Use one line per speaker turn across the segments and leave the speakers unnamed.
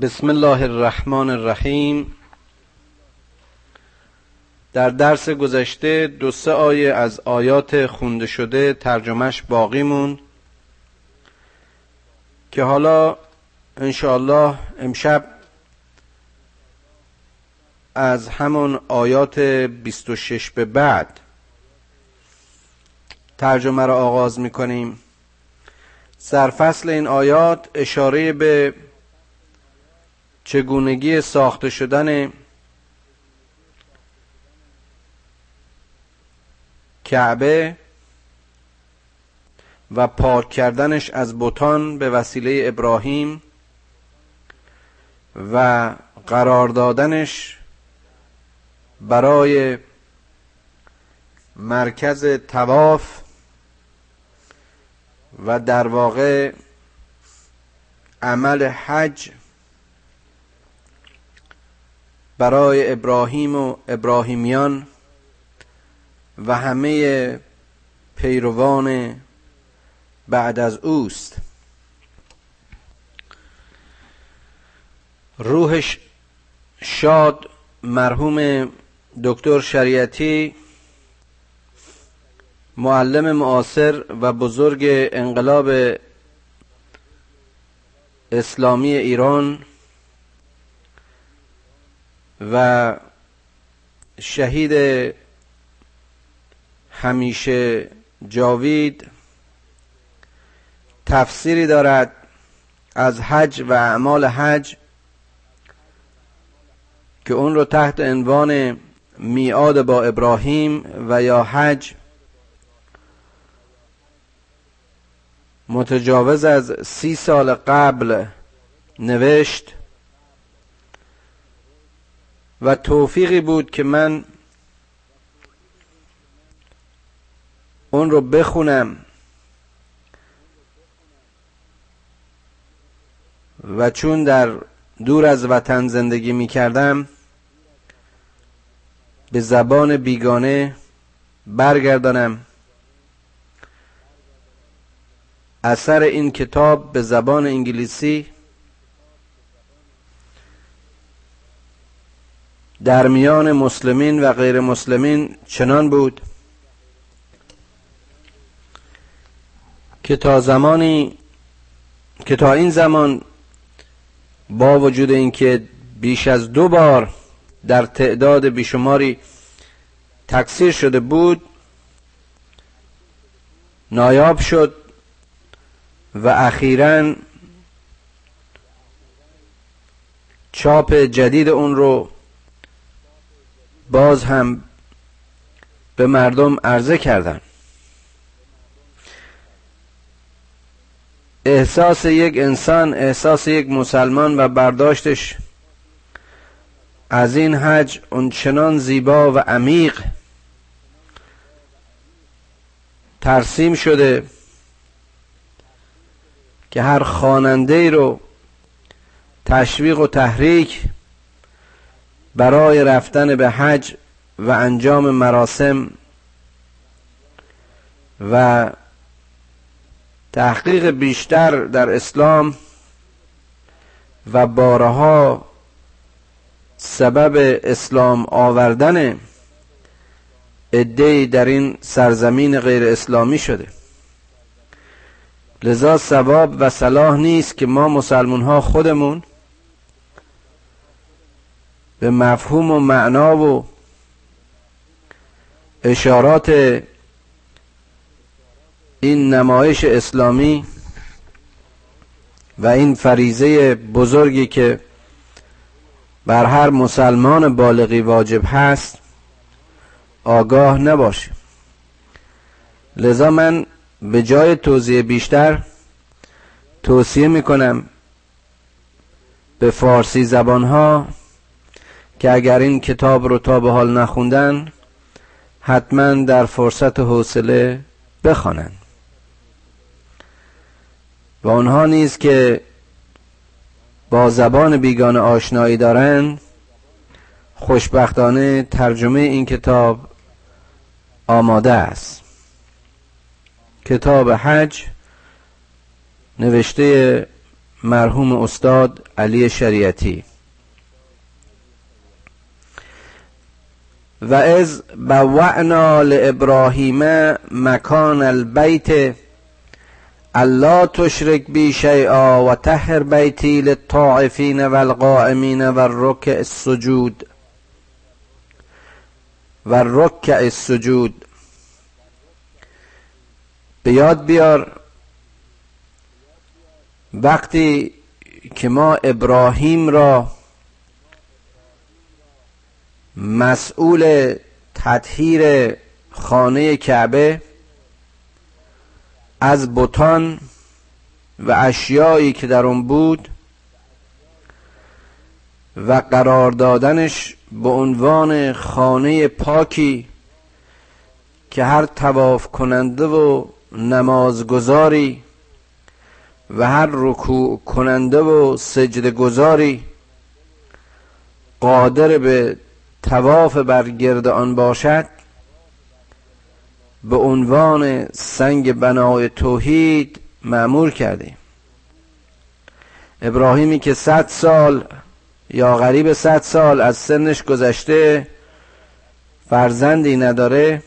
بسم الله الرحمن الرحیم. در درس گذشته دو سه آیه از آیات خونده شده ترجمهش باقی موند که حالا انشاءالله امشب از همون آیات 26 به بعد ترجمه را آغاز می کنیم سرفصل این آیات اشاره به چگونگی ساخته شدن کعبه و پاک کردنش از بتان به وسیله ابراهیم و قرار دادنش برای مرکز تواف و در واقع عمل حج برای ابراهیم و ابراهیمیان و همه پیروان بعد از اوست. روحش شاد مرحوم دکتر شریعتی معلم معاصر و بزرگ انقلاب اسلامی ایران و شهید همیشه جاوید تفسیری دارد از حج و اعمال حج که اون رو تحت عنوان میعاد با ابراهیم و یا حج متجاوز از سی سال قبل نوشت و توفیقی بود که من اون رو بخونم و چون در دور از وطن زندگی می کردم به زبان بیگانه برگردانم. اثر این کتاب به زبان انگلیسی در میان مسلمین و غیر مسلمین چنان بود که تا زمانی که تا این زمان با وجود اینکه بیش از دو بار در تعداد بیشماری تکثیر شده بود نایاب شد و اخیرا چاپ جدید اون رو باز هم به مردم عرضه کردن احساس یک انسان احساس یک مسلمان و برداشتش از این حج اونچنان زیبا و عمیق ترسیم شده که هر خواننده رو تشویق و تحریک برای رفتن به حج و انجام مراسم و تحقیق بیشتر در اسلام و بارها سبب اسلام آوردن ادهی در این سرزمین غیر اسلامی شده. لذا ثواب و صلاح نیست که ما مسلمون ها خودمون به مفهوم و معنا و اشارات این نمایش اسلامی و این فریزه بزرگی که بر هر مسلمان بالغی واجب هست آگاه نباشه لذا من به جای توضیح بیشتر توصیه می‌کنم به فارسی زبان ها که اگر این کتاب رو تا به حال نخوندن حتما در فرصت حوصله بخوانند. و آنها نیز که با زبان بیگانه آشنایی دارند خوشبختانه ترجمه این کتاب آماده است. کتاب حج نوشته مرحوم استاد علی شریعتی. و از بوعنا لابراهیم مکان البیت الله تشرک بی شیئا و تهر بیتی للطاعفین والقائمین والرکع السجود. و رکع السجود. به یاد بیار. وقتی که ما ابراهیم را مسئول تطهیر خانه کعبه از بتان و اشیایی که در اون بود و قرار دادنش به عنوان خانه پاکی که هر تواف کننده و نمازگذاری و هر رکوع کننده و سجد گذاری قادر به تواف بر گرد آن باشد به عنوان سنگ بنای توحید معمور کردیم. ابراهیمی که صد سال یا غریب صد سال از سنش گذشته فرزندی نداره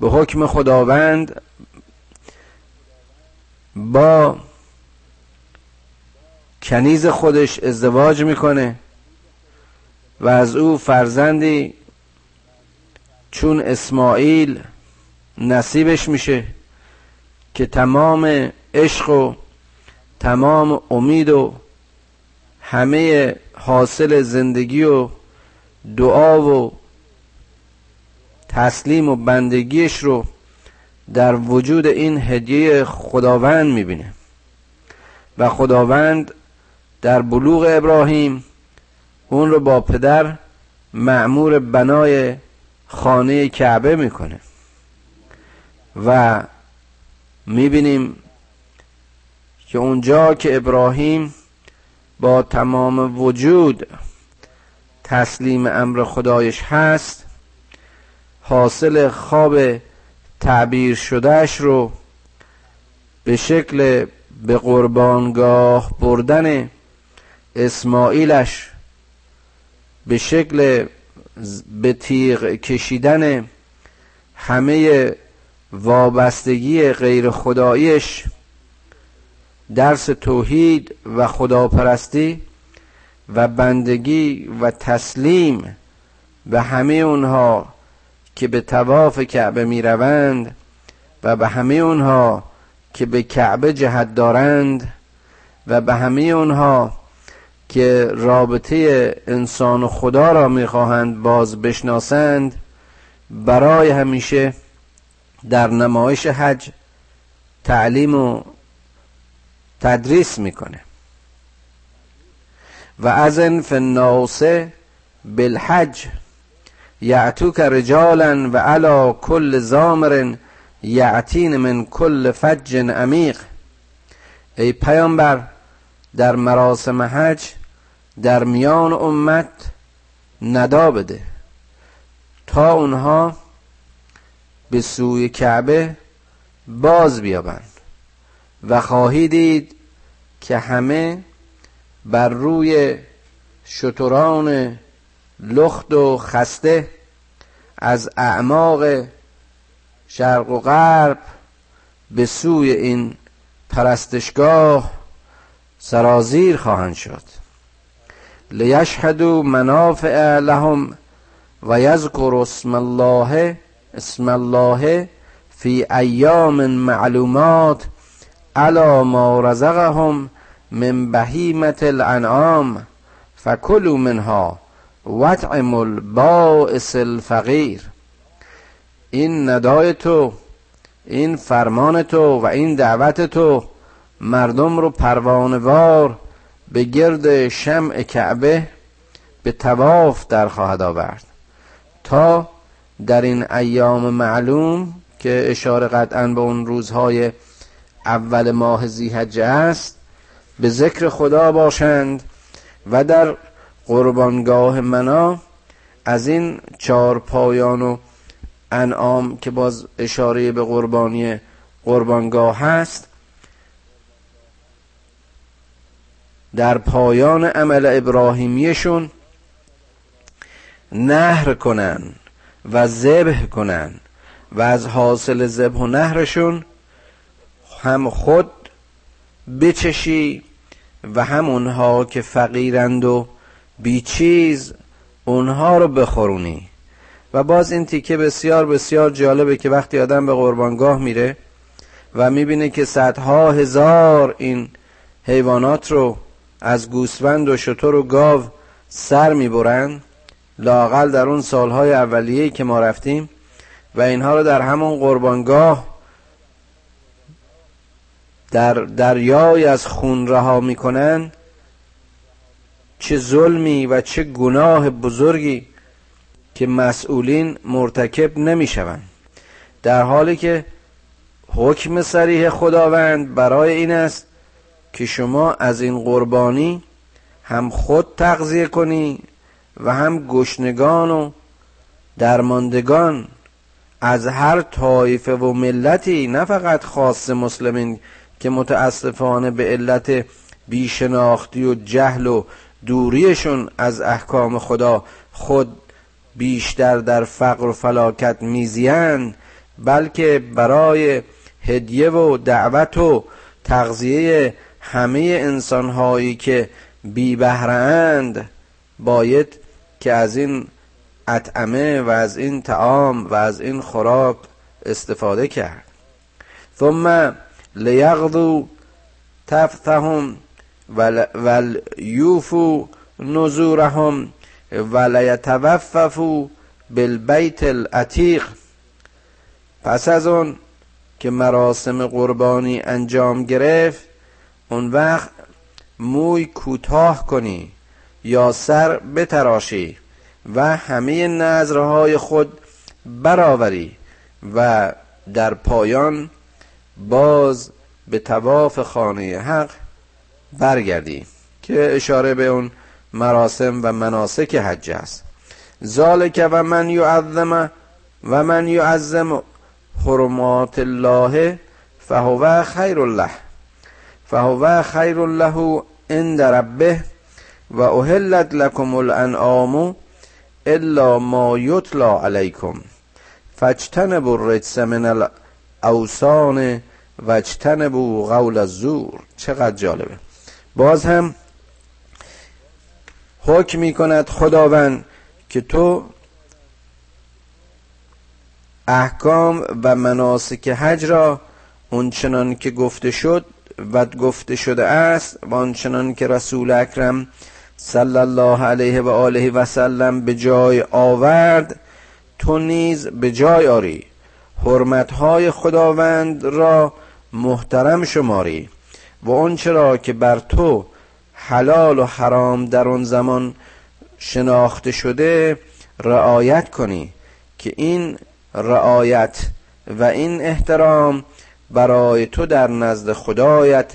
به حکم خداوند با کنیز خودش ازدواج می‌کنه. و از او فرزندی چون اسماعیل نصیبش میشه که تمام عشق و تمام امید و همه حاصل زندگی و دعا و تسلیم و بندگیش رو در وجود این هدیه خداوند می‌بینه. و خداوند در بلوغ ابراهیم اون رو با پدر معمور بنای خانه کعبه می‌کنه. و می‌بینیم که اونجا که ابراهیم با تمام وجود تسلیم امر خدایش هست حاصل خواب تعبیر شدهش رو به شکل به قربانگاه بردن اسماعیلش به شکل به تیغ کشیدن همه وابستگی غیر خدایش درس توحید و خداپرستی و بندگی و تسلیم به همه اونها که به تواف کعبه می روند و به همه اونها که به کعبه جهت دارند و به همه اونها که رابطه انسان و خدا را می‌خواهند باز بشناسند برای همیشه در نمایش حج تعلیم و تدریس می‌کنه. و از فی الناس بالحج یعتوک رجالا و علا کل زامر یعتین من کل فج عمیق. ای پیامبر در مراسم حج در میان امت ندا بده. تا اونها به سوی کعبه باز بیابند. و خواهی دید که همه بر روی شتران لخت و خسته از اعماق شرق و غرب به سوی این پرستشگاه سرازیر خواهند شد. لیشهدوا منافع لهم و یذکر اسم الله اسم الله فی ایام معلومات علا ما رزقهم من بهیمت الانعام فکلوا منها وطعم البائس الفقیر. این ندای تو این فرمان تو و این دعوت تو مردم رو پروانوار به گرد شمع کعبه به تواف در خواهد آورد. تا در این ایام معلوم که اشاره قطعا به اون روزهای اول ماه زیحجه است به ذکر خدا باشند و در قربانگاه منا از این چهار پایان و انعام که باز اشاره به قربانی قربانگاه هست در پایان عمل ابراهیمیشون نهر کنن و ذبح کنن و از حاصل ذبح و نهرشون هم خود بچشی و هم اونها که فقیرند و بیچیز اونها رو بخورونی. و باز این تیکه بسیار بسیار جالبه که وقتی آدم به قربانگاه میره و می‌بینه که صدها هزار این حیوانات رو از گوسفند و شتر و گاو سر می‌برن لاقل در اون سالهای اولیه که ما رفتیم و اینها رو در همون قربانگاه در دریای از خون رها می‌کنن چه ظلمی و چه گناه بزرگی که مسئولین مرتکب نمی‌شوند. در حالی که حکم سریح خداوند برای این است که شما از این قربانی هم خود تغذیه کنی و هم گشنگان و درماندگان از هر طایفه و ملتی نه فقط خاص مسلمین که متاسفانه به علت بیشناختی و جهل و دوریشون از احکام خدا خود بیشتر در فقر و فلاکت میزیند بلکه برای هدیه و دعوت و تغذیه همه انسانهایی که بی بهرهاند باید که از این اطعمه و از این تعام و از این خوراک استفاده کرد. ثم لیغضو تفتهم ولیوفو نزورهم ولیتوففو بالبیت العتیق. پس از اون که مراسم قربانی انجام گرفت اون وقت موی کوتاه کنی یا سر بتراشی و همه نظرهای خود برآوری و در پایان باز به تواف خانه حق برگردی که اشاره به اون مراسم و مناسک حج است. ذالک و من یعظم و من یعظم حرمات الله فهو خیر الله. فهو خیر له عند ربه و اهلت لكم الانعام الا ما یتلا علیکم. فاجتنبوا الرجس من الاوسان واجتنبوا قول الزور. چقدر جالبه. باز هم حکم می کند خداوند که تو احکام و مناسک حج را اونچنان که گفته شد و گفته شده است و آنچنان که رسول اکرم صلی الله علیه و آله و سلم به جای آورد تو نیز به جای آری حرمتهای خداوند را محترم شماری و آنچه را که بر تو حلال و حرام در آن زمان شناخته شده رعایت کنی که این رعایت و این احترام برای تو در نزد خدایت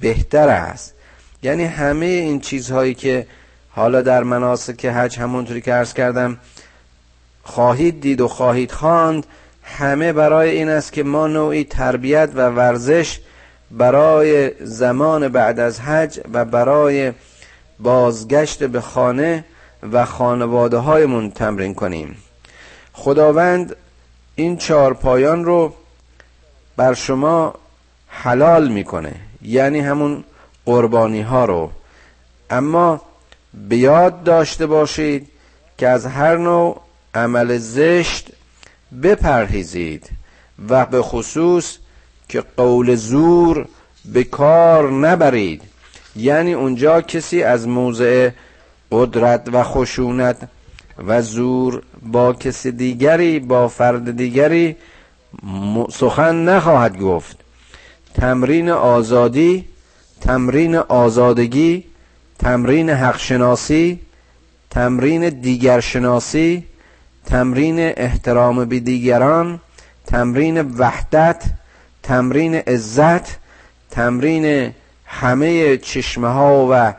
بهتر است. یعنی همه این چیزهایی که حالا در مناسک حج همونطوری که عرض کردم خواهید دید و خواهید خواند همه برای این است که ما نوعی تربیت و ورزش برای زمان بعد از حج و برای بازگشت به خانه و خانواده هایمون تمرین کنیم. خداوند این چهار پایان رو بر شما حلال می‌کنه. یعنی همون قربانی ها رو. اما به یاد داشته باشید که از هر نوع عمل زشت بپرهیزید و به خصوص که قول زور به کار نبرید. یعنی اونجا کسی از موضع قدرت و خشونت و زور با کسی دیگری با فرد دیگری سخن نخواهد گفت. تمرین آزادی تمرین آزادگی تمرین حقشناسی تمرین دیگرشناسی تمرین احترام به دیگران تمرین وحدت تمرین عزت تمرین همه چشمه ها و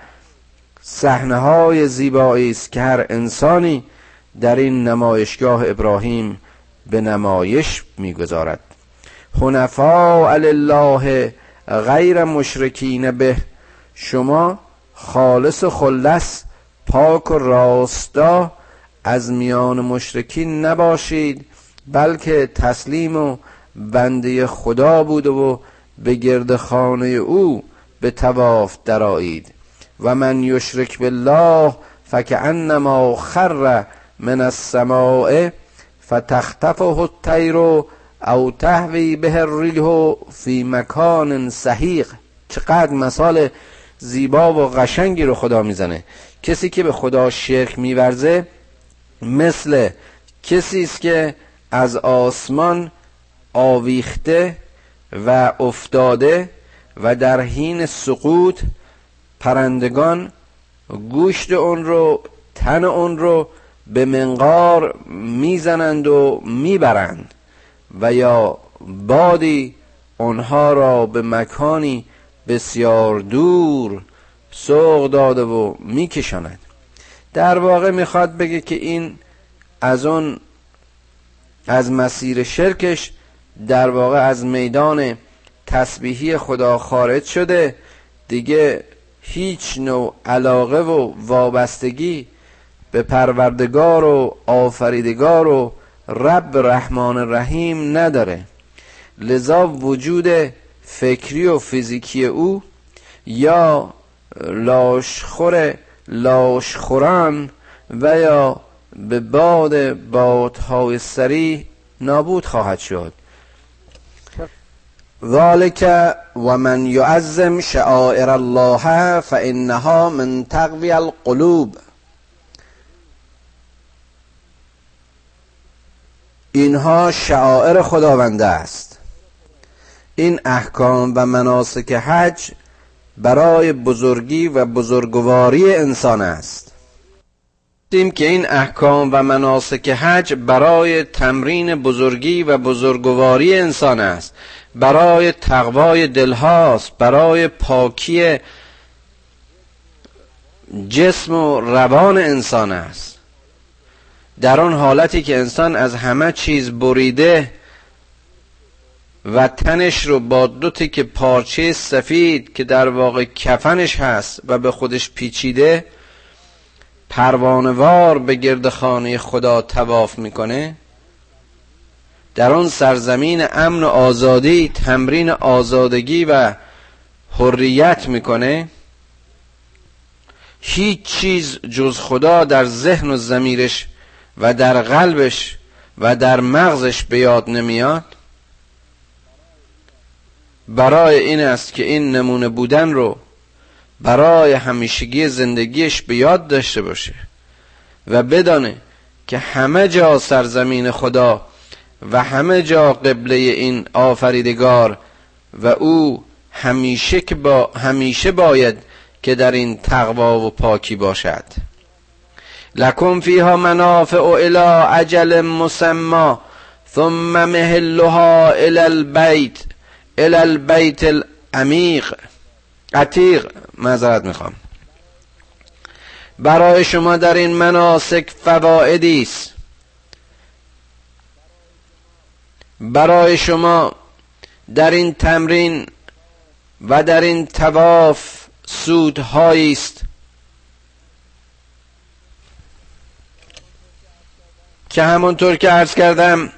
صحنه های زیبایی است که هر انسانی در این نمایشگاه ابراهیم به نمایش می‌گذارد. حنفاء الله غیر مشرکین به. شما خالص و خلص پاک و راستا از میان مشرکین نباشید بلکه تسلیم و بنده خدا بود و به گرد خانه او به تواف درایید و من یشرک بالله فکأنما خر من السماء فتختفه الطیر او تهوی به الریح فی مکان سحیق چقدر مثال زیبا و قشنگی رو خدا می‌زنه. کسی که به خدا شرک میورزه مثل کسی است که از آسمان آویخته و افتاده و در حین سقوط پرندگان گوشت اون رو تن اون رو به منقار می‌زنند و می‌برند و یا بادی آنها را به مکانی بسیار دور سوق داده و میکشاند. در واقع می‌خواد بگه که این از اون از مسیر شرکش در واقع از میدان تسبیحی خدا خارج شده. دیگه هیچ نوع علاقه و وابستگی به پروردگار و آفریدگار و رب رحمان رحیم نداره. لذا وجود فکری و فیزیکی او یا لاشخور لاشخوران و یا به باد بادهای سری نابود خواهد شد. ذلك و من یعظم شعائر الله فانها من تقوی القلوب. اینها شعائر خداونده است. این احکام و مناسک حج برای بزرگی و بزرگواری انسان است. دیم که این احکام و مناسک حج برای تمرین بزرگی و بزرگواری انسان است. برای تقوای دلهاست برای پاکی جسم و روان انسان است. در آن حالتی که انسان از همه چیز بریده و تنش رو با دو که پارچه سفید که در واقع کفنش هست و به خودش پیچیده پروانوار به گرد خانه خدا تواف می‌کنه. در آن سرزمین امن و آزادی تمرین آزادگی و حریت می‌کنه. هیچ چیز جز خدا در ذهن و زمیرش و در قلبش و در مغزش به یاد نمیاد برای این است که این نمونه بودن رو برای همیشگی زندگیش به یاد داشته باشه و بدانه که همه جا سرزمین خدا و همه جا قبله این آفریدگار و او همیشه که با همیشه باید که در این تقوا و پاکی باشد. لکن فیها منافع الى عجل مسما ثم مهلها الى البیت الى البیت العمیق. عتیق معذرت می‌خوام. برای شما در این مناسک فوائدی است. برای شما در این تمرین و در این تواف سودهایی است. که همونطور که عرض کردم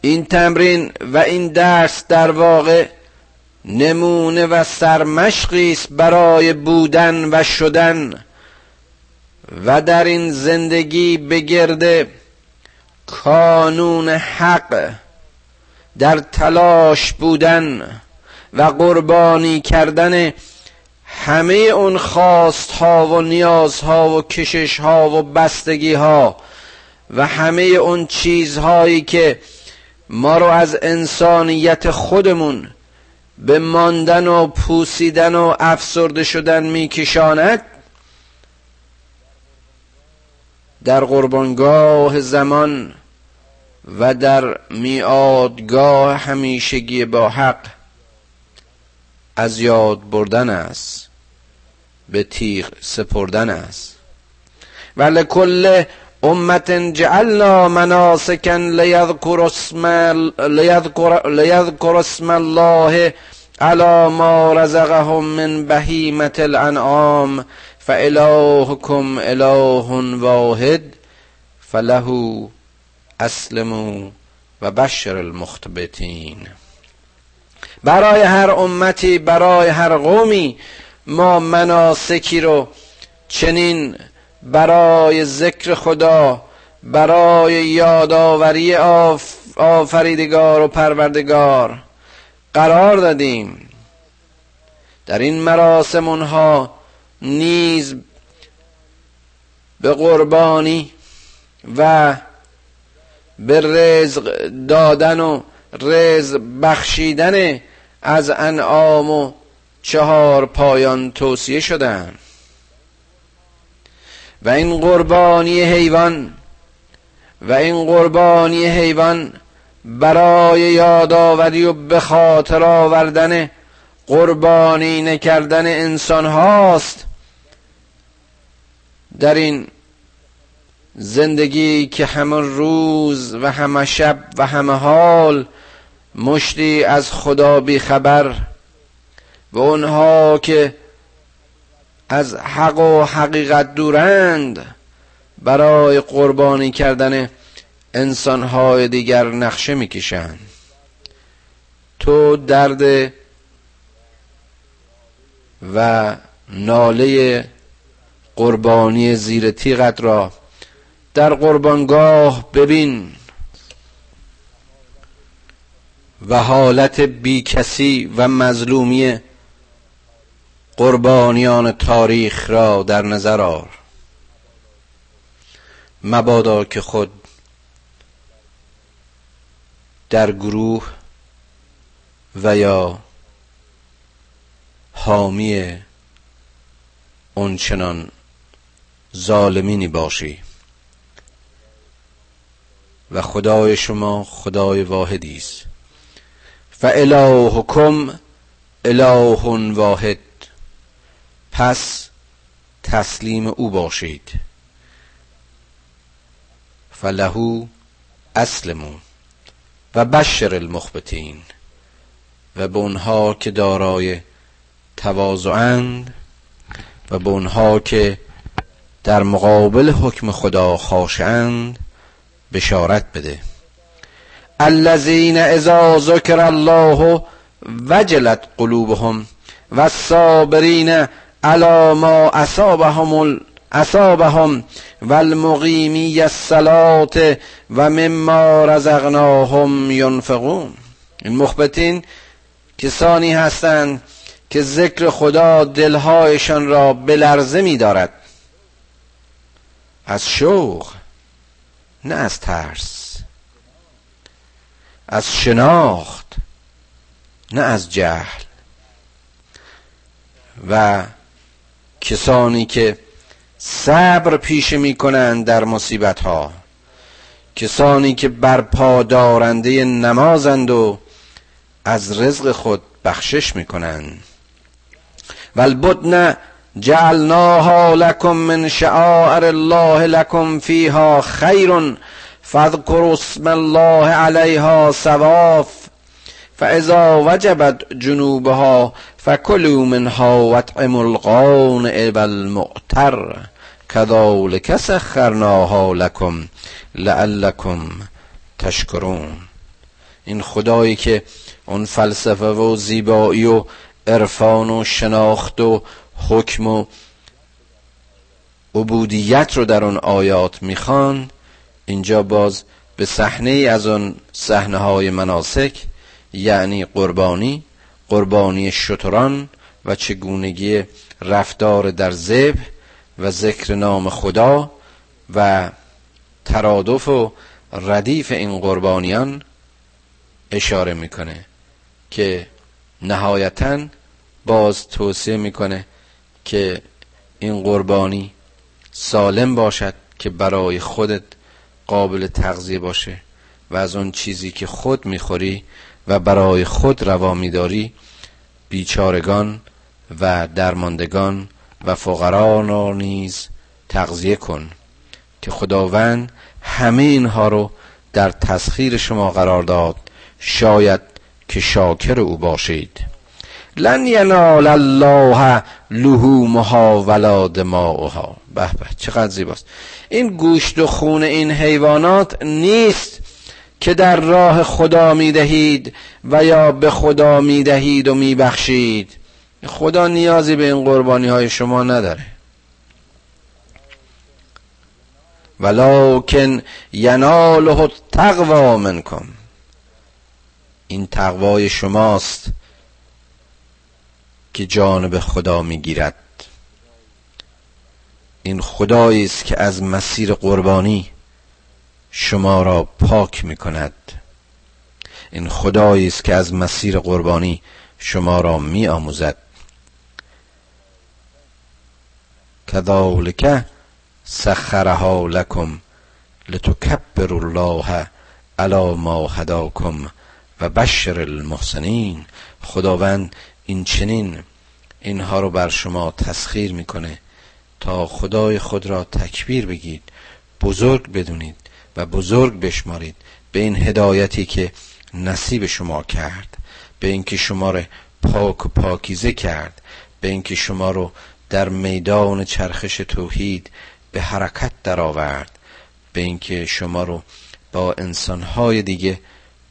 این تمرین و این درس در واقع نمونه و سرمشقی است برای بودن و شدن و در این زندگی بگرده کانون حق در تلاش بودن و قربانی کردن همه اون خواست ها و نیاز ها و کشش ها و بستگی ها و همه اون چیزهایی که ما رو از انسانیت خودمون به ماندن و پوسیدن و افسرده شدن میکشاند در قربانگاه زمان و در میادگاه همیشگی با حق از یاد بردن است به تیغ سپردن است. و کل امت جعلنا مناسکا لیذکر اسم الله علا ما رزقهم من بهیمت الانعام فالهکم اله واحد فله اسلموا و بشر المختبتین برای هر امتی برای هر قومی ما مناسکی رو چنین برای ذکر خدا برای یادآوری آفریدگار و پروردگار قرار دادیم. در این مراسم اونها نیز به قربانی و به رزق دادن و رزق بخشیدن از انعام و چهار پایان توصیه شدن. و این قربانی حیوان و این قربانی حیوان برای یادآوری و به خاطر آوردن قربانی نکردن انسان هاست. در این زندگی که همه روز و همه شب و همه حال مشتی از خدا بی خبر و اونها که از حق و حقیقت دورند برای قربانی کردن انسانهای دیگر نقشه می‌کشند. تو درد و ناله قربانی زیر تیغت را در قربانگاه ببین و حالت بیکسی و مظلومی قربانیان تاریخ را در نظر آر. مبادا که خود در گروه و یا حامی اونچنان ظالمینی باشی. و خدای شما خدای واحدی است. فالهکم اله واحد. پس تسلیم او باشید. فلهو اسلمو و بشر المخبتین و به اونها که دارای تواضعند و به اونها که در مقابل حکم خدا خاشند بشارت بده. الذين اذا ذکر الله وجلت قلوبهم و الصابرین على ما اصابهم اصابهم و المقیمی الصلاة و مما رزقناهم ینفقون. این مخبتین کسانی هستند که ذکر خدا دلهایشان را به لرزه می دارد از شوق نه از ترس. از شناخت نه از جهل. و کسانی که صبر پیشه می کنند در مصیبت ها کسانی که بر دارنده نمازند و از رزق خود بخشش می کنند والبدن جعلناها لكم من شعائر الله لكم فيها خير فاذكروا اسم الله عليها سواف فاذا وجبت جنوبها فكلوا منها واطعموا القانع والمؤتر كذلك سخرناها لكم لعلكم تشکرون این خدایی که اون فلسفه و زیبایی و عرفان و شناخت و حکم و عبودیت رو در اون آیات می‌خوان اینجا باز به صحنه از اون صحنه های مناسک یعنی قربانی قربانی شتران و چگونگی رفتار در زب و ذکر نام خدا و ترادف و ردیف این قربانیان اشاره می‌کنه که نهایتا باز توصیه می‌کنه که این قربانی سالم باشد که برای خودت قابل تغذیه باشه و از اون چیزی که خود می‌خوری و برای خود روا میداری بیچارگان و درماندگان و فقرا را نیز تغذیه کن که خداوند همه اینها رو در تسخیر شما قرار داد. شاید که شاکر او باشید. لن ینال الله لحومها ولا دماؤها. به به چقدر زیباست. این گوشت و خون این حیوانات نیست. که در راه خدا می‌دهید و یا به خدا می‌دهید و میبخشید. خدا نیازی به این قربانی های شما نداره. ولکن یناله التقوا منکم. این تقوای شماست که جانب خدا می‌گیرد. این خدایی است که از مسیر قربانی شما را پاک می کند این خدایی است که از مسیر قربانی شما را می آموزد کذالک سخرها لکم لتکبر الله علی ما هداکم و بشر المحسنین. خداوند این چنین اینها رو بر شما تسخیر می‌کنه تا خدای خود را تکبیر بگید بزرگ بدونید. و بزرگ بشمارید به این هدایتی که نصیب شما کرد به اینکه شما را پاک و پاکیزه کرد به اینکه شما رو در میدان چرخش توحید به حرکت درآورد به اینکه شما رو با انسانهای دیگه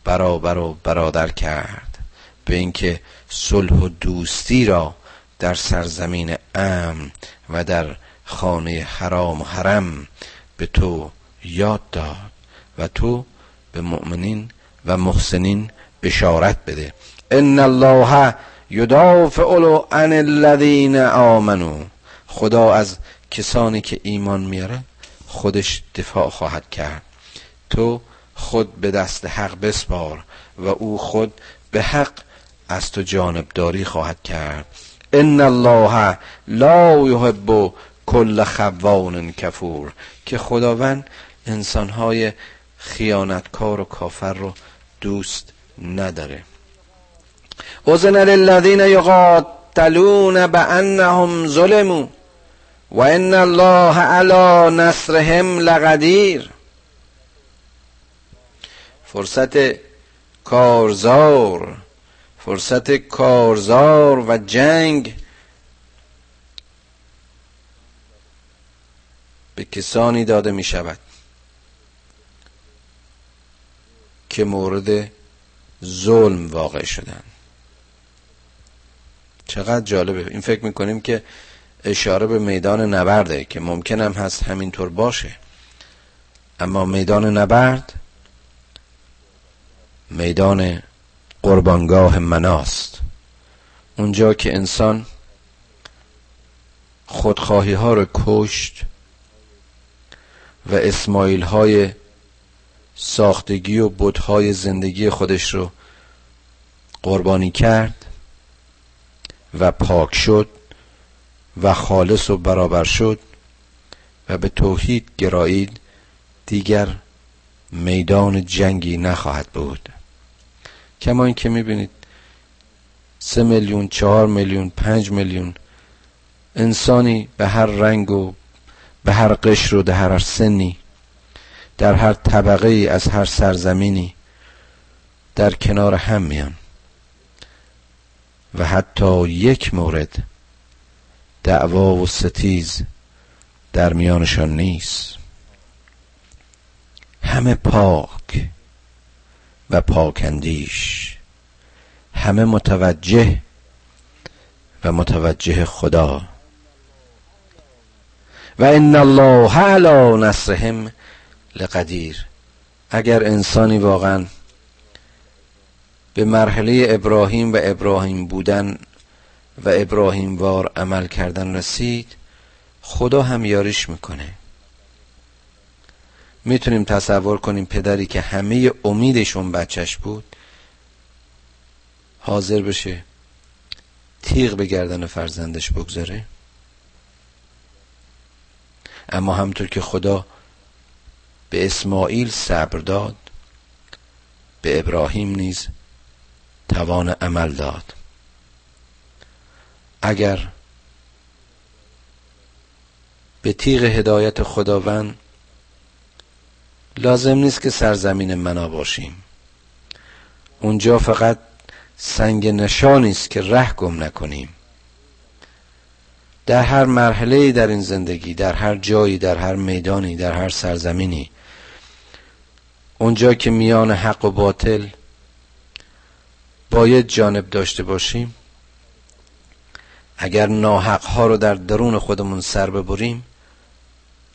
برابر و برادر کرد به اینکه صلح و دوستی را در سرزمین امن و در خانه حرام و حرم به تو یاد داد و تو به مؤمنین و محسنین بشارت بده. ان الله یدافع عن الذین آمنو خدا از کسانی که ایمان میاره خودش دفاع خواهد کرد. تو خود به دست حق بسپار و او خود به حق از تو جانبداری خواهد کرد. ان الله لا یحب کل خوان کفور. که خداوند انسانهای خیانتکار و کافر رو دوست نداره. اذن للذین یقاتلون بانهم ظلموا و ان الله علی نصرهم لقدیر. فرصت کارزار فرصت کارزار و جنگ به کسانی داده می شود که مورد ظلم واقع شدن. چقدر جالبه. این فکر می‌کنیم که اشاره به میدان نبرده که ممکن هم هست همینطور باشه. اما میدان نبرد میدان قربانگاه مناست. اونجا که انسان خودخواهی ها رو کشت و اسماعیل های ساختگی و بودهای زندگی خودش رو قربانی کرد و پاک شد و خالص و برابر شد و به توحید گرایید. دیگر میدان جنگی نخواهد بود. کما اینکه می‌بینید سه میلیون چهار میلیون پنج میلیون انسانی به هر رنگ و به هر قشر و در هر سنی در هر طبقه ای از هر سرزمینی در کنار هم میان. و حتی یک مورد دعوا و ستیز در میانشان نیست. همه پاک و پاکندیش. همه متوجه و متوجه خدا. و ان الله علی نصرهم لقدیر. اگر انسانی واقعا به مرحله ابراهیم و ابراهیم بودن و ابراهیم وار عمل کردن رسید خدا هم یاریش می‌کنه. می‌تونیم تصور کنیم پدری که همه امیدشون بچهش بود حاضر بشه تیغ به گردن فرزندش بگذاره. اما همطور که خدا به اسماعیل صبر داد به ابراهیم نیز توان عمل داد. اگر به تیغ هدایت خداوند لازم نیست که سرزمین منا باشیم اونجا فقط سنگ نشانی است که ره گم نکنیم. در هر مرحله در این زندگی در هر جایی در هر میدانی در هر سرزمینی اونجا که میان حق و باطل باید جانب داشته باشیم. اگر ناحق ها رو در درون خودمون سر ببریم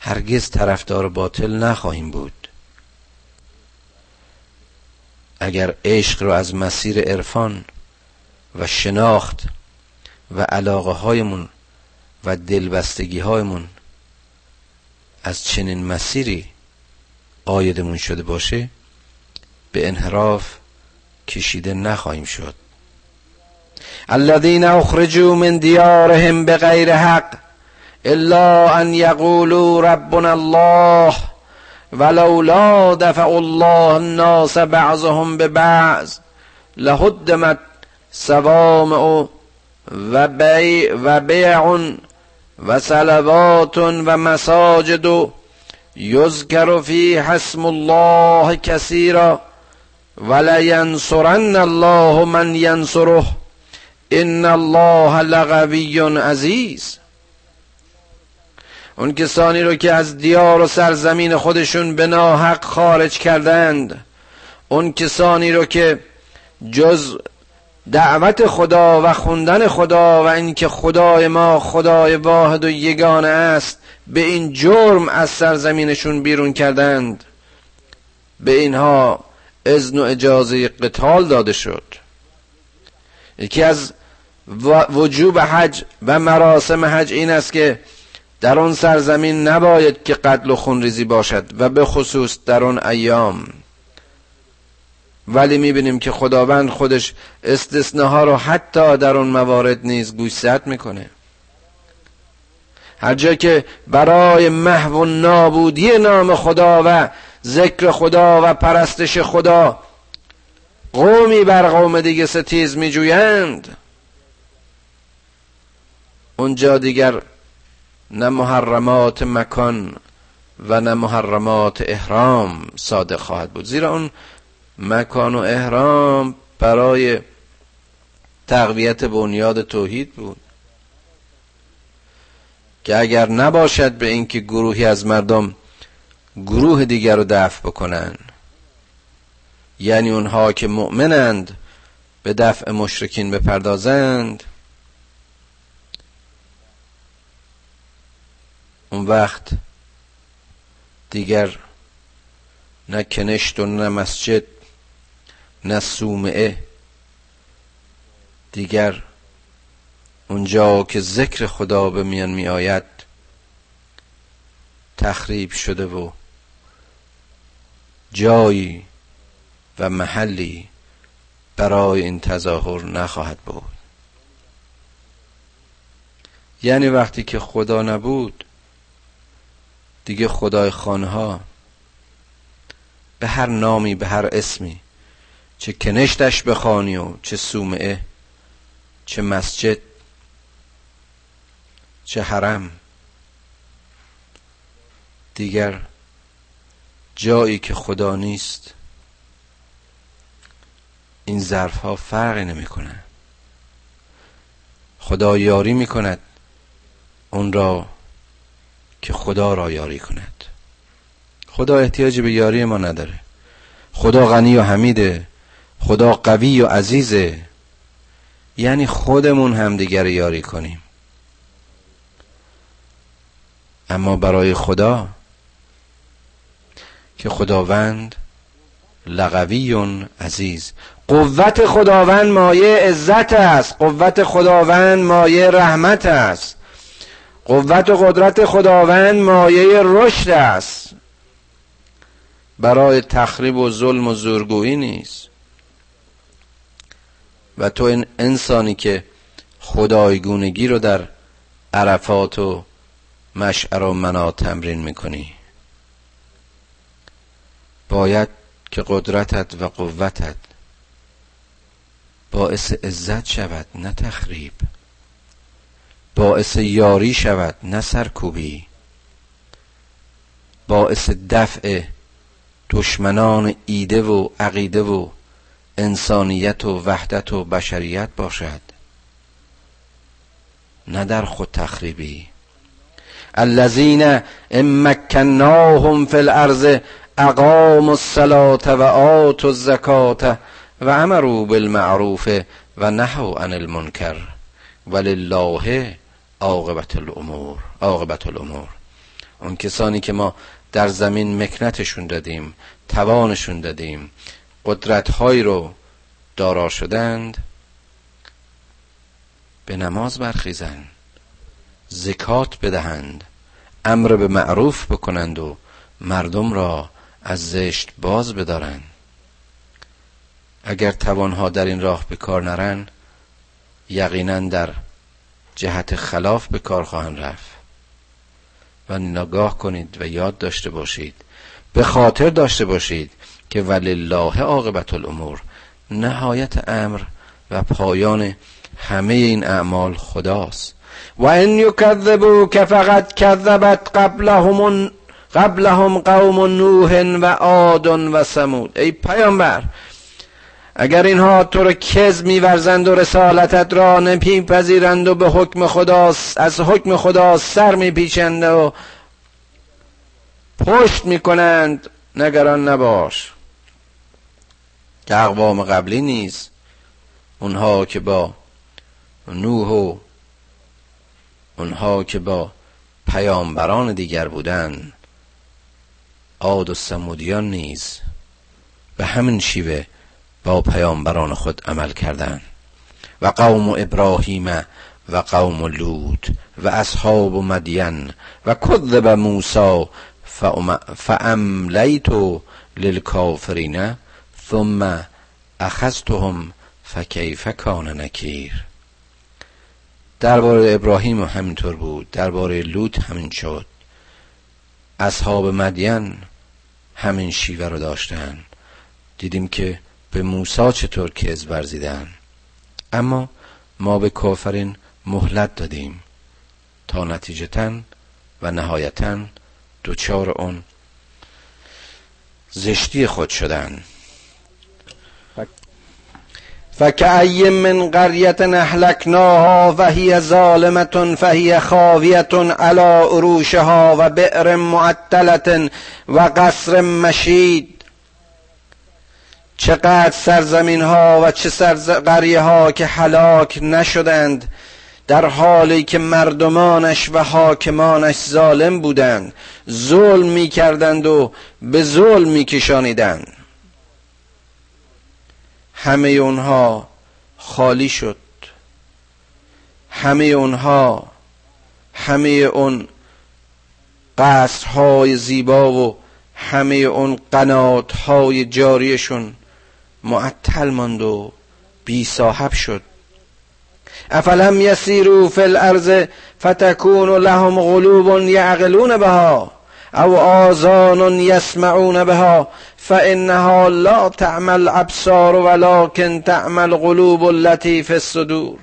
هرگز طرفدار باطل نخواهیم بود. اگر عشق رو از مسیر عرفان و شناخت و علاقه هایمون و دلبستگی هایمون از چنین مسیری آیدمون شده باشه به انحراف کشیده نخواهیم شد. الذين اخرجوا من ديارهم بغير حق الا ان يقولوا ربنا الله ولولا دفع الله الناس بعضهم ببعض لهدمت صوامع و بیع و بیع و صلوات و مساجد یذکر فی حسم الله کثیرا ولینصرن الله من ینصره ان الله لقوی عزیز. اون کسانی رو که از دیار و سرزمین خودشون به ناحق خارج کردند اون کسانی رو که جز دعوت خدا و خوندن خدا و اینکه خدای ما خدای واحد و یگانه است به این جرم از سرزمینشون بیرون کردند. به اینها اذن و اجازه قتال داده شد. یکی از وجوب حج و مراسم حج این است که در آن سرزمین نباید که قتل و خونریزی باشد و به خصوص در آن ایام. ولی می‌بینیم که خداوند خودش استثناها رو حتی در اون موارد نیز گوشزد می‌کنه. هر جا که برای محو و نابودی نام خدا و ذکر خدا و پرستش خدا قومی بر قوم دیگه ستیز میجویند اونجا دیگر نه محرمات مکان و نه محرمات احرام صادق خواهد بود. زیرا اون مکان و احرام برای تقویت بنیاد توحید بود. که اگر نباشد به اینکه گروهی از مردم گروه دیگر رو دفع بکنن یعنی اونها که مؤمنند به دفع مشرکین بپردازند اون وقت دیگر نه کنشت و نه مسجد نه سومعه دیگر اونجا که ذکر خدا به میان می آید تخریب شده و جایی و محلی برای این تظاهر نخواهد بود. یعنی وقتی که خدا نبود دیگه خدای خانها به هر نامی به هر اسمی چه کنشتش بخوانی و چه سومعه چه مسجد چه حرم. دیگر جایی که خدا نیست این ظرف ها فرقی نمی‌کنه. خدا یاری می‌کند اون را که خدا را یاری کند. خدا احتیاجی به یاری ما نداره. خدا غنی و حمیده. خدا قوی و عزیزه. یعنی خودمون هم دیگر یاری کنیم. اما برای خدا که خداوند لغوی عزیز. قوت خداوند مایه عزت است. قوت خداوند مایه رحمت است. قوت و قدرت خداوند مایه رشد است. برای تخریب و ظلم و زورگویی نیست. و تو این انسانی که خدایگونگی رو در عرفات و مشعر و منا تمرین می‌کنی. باید که قدرتت و قوتت باعث عزت شود نه تخریب. باعث یاری شود نه سرکوبی. باعث دفع دشمنان ایده و عقیده و انسانیت و وحدت و بشریت باشد. نه در خود تخریبی. الذین امکناهم فی الارض اقاموا الصلاة و آتوا الزکات و امروا بالمعروف و نهوا عن المنکر. ولله عاقبت الامور عاقبت الامور. اون کسانی که ما در زمین مکنتشون دادیم توانشون دادیم قدرتهایی رو دارا شدند به نماز برخیزند زکات بدهند امر به معروف بکنند و مردم را از زشت باز بدارند. اگر توانها در این راه به کار نرن یقینا در جهت خلاف به کار خواهند رفت. و نگاه کنید و یاد داشته باشید به خاطر داشته باشید که ولله عاقبت الامور. نهایت امر و پایان همه این اعمال خداست. و ان که فقط کذبت قبلهم قبلهم قوم نوح و عاد و سمود ای پیامبر اگر اینها تو را کز میورزند و رسالتت را نمیپذیرند و به حکم خدا از حکم خدا سر میپیچند و پشت می‌کنند نگران نباش. که اقوام قبلی نیست. اونها که با نوح و اونها که با پیامبران دیگر بودند عاد و سمودیان نیز به همین شیوه با پیامبران خود عمل کردند و قوم ابراهیم و قوم لوط و اصحاب مدین و کذب موسی فاملیت للکافرین. ثم اخذتهم فکیف کان نکیر. درباره ابراهیم همینطور بود. درباره لوط همین شد. اصحاب مدین همین شیوه رو داشتن. دیدیم که به موسی چطور کز ورزیدن. اما ما به کافرین مهلت دادیم. تا نتیجتا و نهایتا دوچار اون زشتی خود شدن. فکأی من قریت اهلکناها و هی ظالمة فهی خاویة علی عروشها و بئر معطلة و قصر مشید. چقدر سرزمین ها و چه قریه ها که هلاک نشدند در حالی که مردمانش و حاکمانش ظالم بودند ظلم می کردند و به ظلم می کشانیدند همه اونها خالی شد. همه اونها همه اون قصرهای زیبا و همه اون قناتهای جاریشون معطل ماند و بی صاحب شد. افلم یسیرو فی الارض فتکون لهم قلوب یعقلون بها او آذان یسمعون بها فانها لا تعمل ابصار ولكن تعمل قلوب التي في الصدور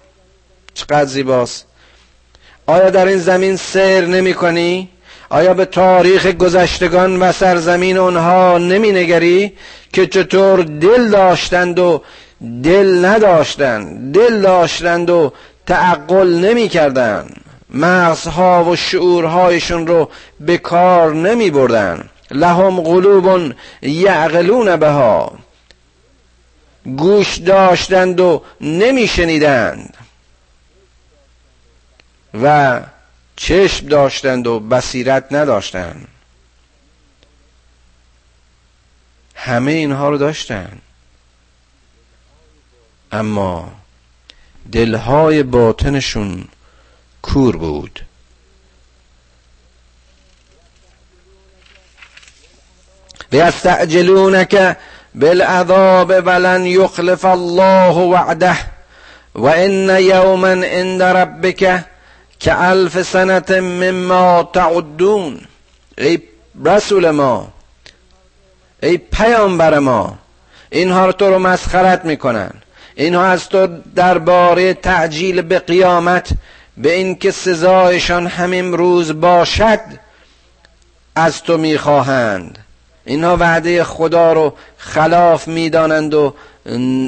چقدر زیباست. آیا در این زمین سیر نمی کنی؟ آیا به تاریخ گذشتگان و سرزمین اونها نمی نگری که چطور دل داشتند و دل نداشتند دل داشتند و تعقل نمی کردند؟ مغزها و شعورهایشون رو به کار نمی بردن لهم قلوب یعقلون بها. گوش داشتند و نمی شنیدند و چشم داشتند و بصیرت نداشتند. همه اینها رو داشتند. اما دلهای باطنشون کور بود. بیستعجلونک بالعذاب ولن یخلف الله وعده. و ان یوما عند ربک که الف سنت مما تعدون. ای رسول ما ای پیامبر ما اینها رو تو رو مسخرت می‌کنن. اینها از تو درباره تعجیل به قیامت به اینکه سزایشان همین روز باشد از تو می‌خواهند. اینها وعده خدا رو خلاف می‌دانند و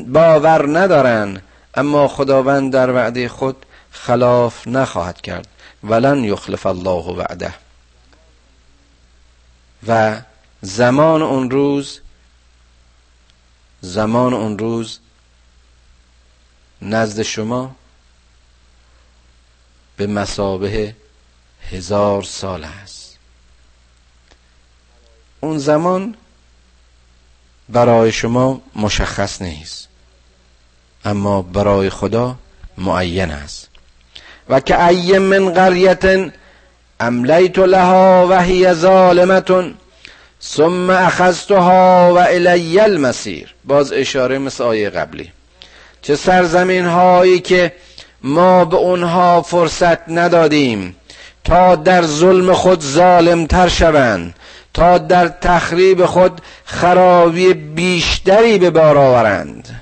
باور ندارن اما خداوند در وعده خود خلاف نخواهد کرد. ولن یخلف الله وعده. و زمان اون روز زمان اون روز نزد شما به مسابه هزار سال است. اون زمان برای شما مشخص نیست. اما برای خدا معین است. و که ای من قریت املیت لها و هی ظالمتون ثم اخذتها و الی المسیر باز اشاره مثل آیه قبلی. چه سرزمین هایی که ما به اونها فرصت ندادیم تا در ظلم خود ظالم تر شوند. تا در تخریب خود خرابی بیشتری به بار آورند.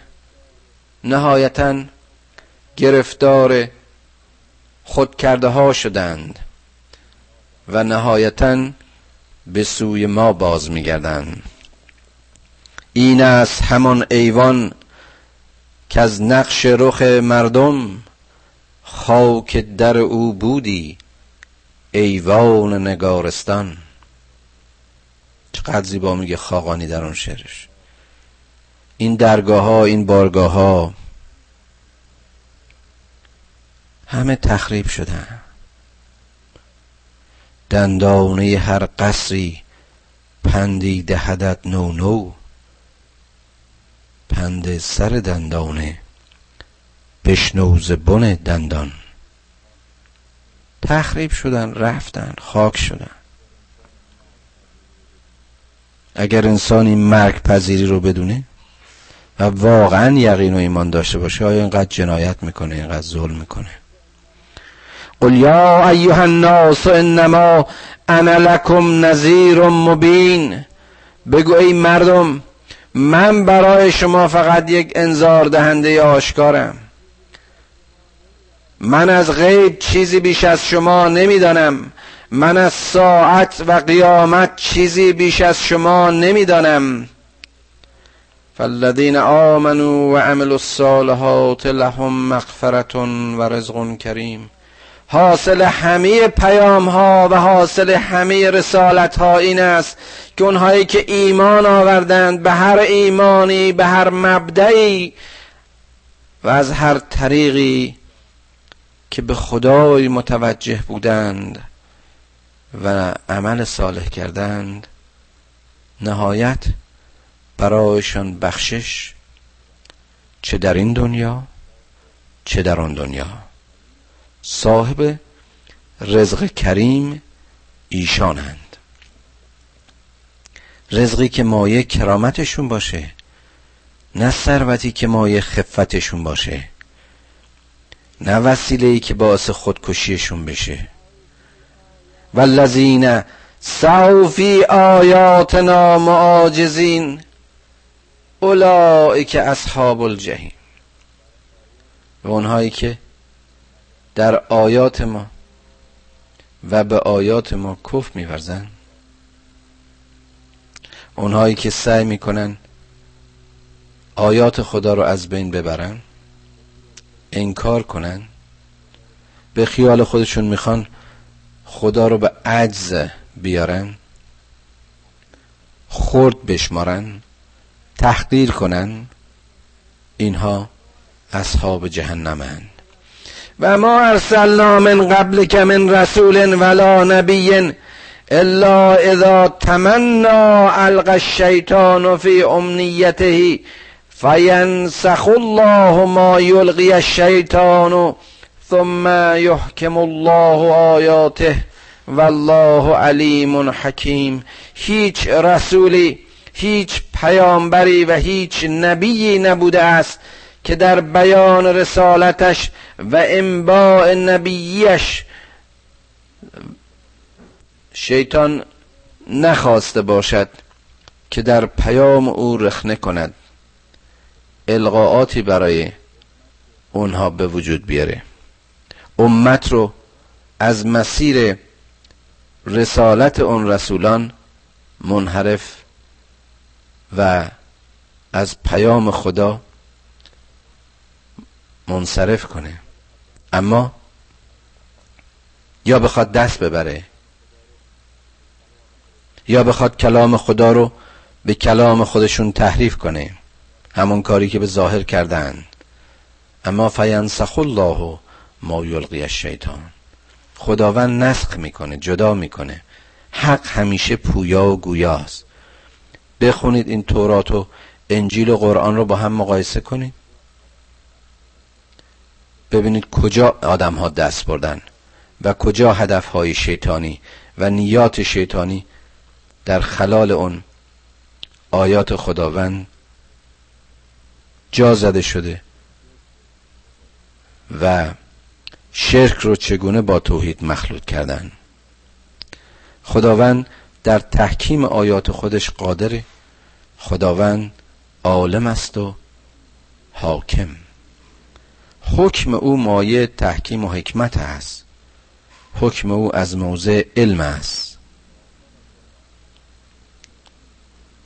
نهایتا گرفتار خود کرده ها شدند و نهایتا به سوی ما باز میگردند. این است همان ایوان که از نقش رخ مردم خاک در او بودی ایوان نگارستان. چقدر زیبا میگه خاقانی در اون شعرش. این درگاه ها این بارگاه ها همه تخریب شدن. دندانه هر قصری پندی دهدت نو نو. پند سر دندانه بشنوز بن دندان. تخریب شدن رفتن خاک شدن. اگر انسانی مرگ پذیری رو بدونه و واقعا یقین و ایمان داشته باشه آیا اینقدر جنایت می‌کنه اینقدر ظلم می‌کنه؟ قل یا ایها الناس انما انا لکم نذیر مبین. بگو ای مردم من برای شما فقط یک انذار دهنده آشکارم. من از غیب چیزی بیش از شما نمی‌دانم. من از ساعت و قیامت چیزی بیش از شما نمی‌دانم. فالذین آمنوا و عملوا الصالحات لهم مغفرت و رزق کریم. حاصل همه پیام ها و حاصل همه رسالت ها این است که اونهایی که ایمان آوردند به هر ایمانی به هر مبدعی و از هر طریقی که به خدای متوجه بودند. و عمل صالح کردند نهایت برایشان بخشش چه در این دنیا چه در آن دنیا. صاحب رزق کریم ایشانند. رزقی که مایه کرامتشون باشه نه ثروتی که مایه خفتشون باشه نه وسیله ای که باعث خودکشیشون بشه. والذین سعوا فی آیاتنا معاجزین اولئک اصحاب الجحیم. و اونهایی که در آیات ما و به آیات ما کف میورزن اونهایی که سعی می‌کنن آیات خدا رو از بین ببرن انکار کنن به خیال خودشون می‌خوان خدا رو به عجز بیارن خرد بشمارن تحقیر کنن اینها اصحاب جهنمند و ما ارسلنا من قبل که من رسول ولا نبی الا اذا تمنا الق الشیطان فی امنیته فینسخ الله ما یلقی الشیطان ثم یحکم الله آیاته والله علیم حکیم هیچ رسولی هیچ پیامبری و هیچ نبیی نبوده است که در بیان رسالتش و انباء نبییش شیطان نخواسته باشد که در پیام او رخنه کند القاعاتی برای اونها به وجود بیاره. امت رو از مسیر رسالت اون رسولان منحرف و از پیام خدا منصرف کنه. اما یا بخواد دست ببره یا بخواد کلام خدا رو به کلام خودشون تحریف کنه. همون کاری که به ظاهر کردن. اما فینسخ الله ما یلقی الشیطان. خداوند نسخ می‌کنه جدا می‌کنه. حق همیشه پویا و گویاست. بخونید این تورات و انجیل و قرآن رو با هم مقایسه کنید. ببینید کجا آدم ها دست بردن و کجا هدف های شیطانی و نیات شیطانی در خلال اون آیات خداوند جا زده شده و شرک رو چگونه با توحید مخلوط کردن؟ خداوند در تحکیم آیات خودش قادره. خداوند عالم است و حاکم. حکم او مایه تحکیم و حکمت است. حکم او از موضع علم است.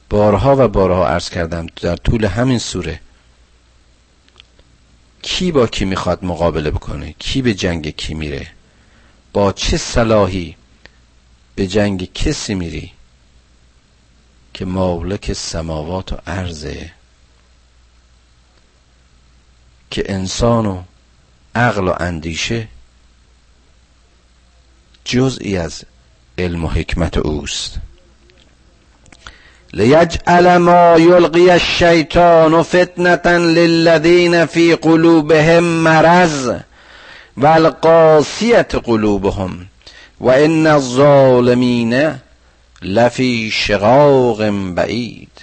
بارها و بارها عرض کردم در طول همین سوره کی با کی می‌خواد مقابله بکنه؟ کی به جنگ کی میره؟ با چه صلاحی به جنگ کسی میری که مالک سماوات و عرضه؟ که انسان و عقل و اندیشه جزئی از علم و حکمت اوست. لیجعل ما یلقی الشیطان فتنة للذین فی قلوبهم مرض والقاسیت قلوبهم. و ان الظالمین لفی شقاق بعید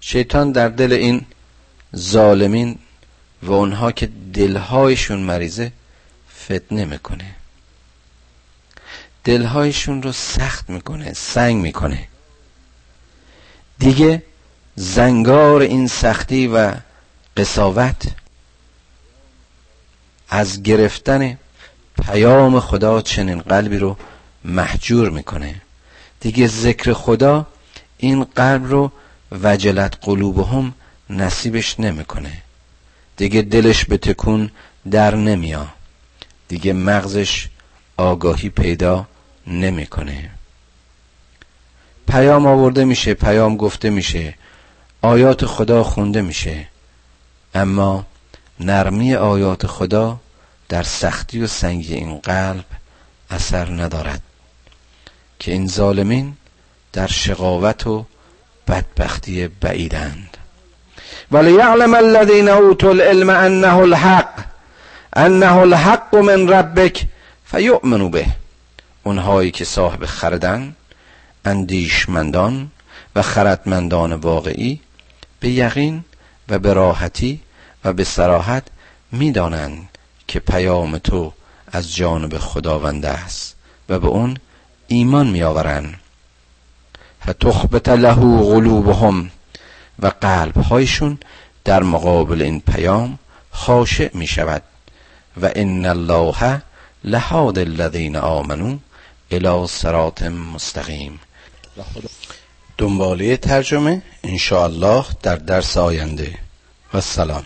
شیطان در دل این ظالمین و اونها که دلهایشون مریضه فتنه می‌کنه. دلهایشون رو سخت می‌کنه سنگ می‌کنه. دیگه زنگار این سختی و قصاوت از گرفتن پیام خدا چنین قلبی رو محجور می‌کنه. دیگه ذکر خدا این قلب رو وجلت قلوبهم نصیبش نمی‌کنه. دیگه دلش به تکون در نمیاد دیگه مغزش آگاهی پیدا نمی‌کنه. پیام آورده میشه پیام گفته میشه. آیات خدا خونده میشه. اما نرمی آیات خدا در سختی و سنگی این قلب اثر ندارد. که این ظالمین در شقاوت و بدبختی بعیدند. یعلم الذین اوتوا العلم انه الحق انه الحق من ربک فیؤمنوا به. اونهایی که صاحب خردن اندیشمندان و خردمندان واقعی به یقین و به راحتی و به سراحت می‌دانند که پیام تو از جانب خداوند است و به اون ایمان میآورند. فتخبت له قلوبهم و قلبهایشون در مقابل این پیام خاشع می شود و ان الله لهاد الذین آمنو الى صراط مستقیم. دنباله ترجمه الله در درس آینده. و سلام.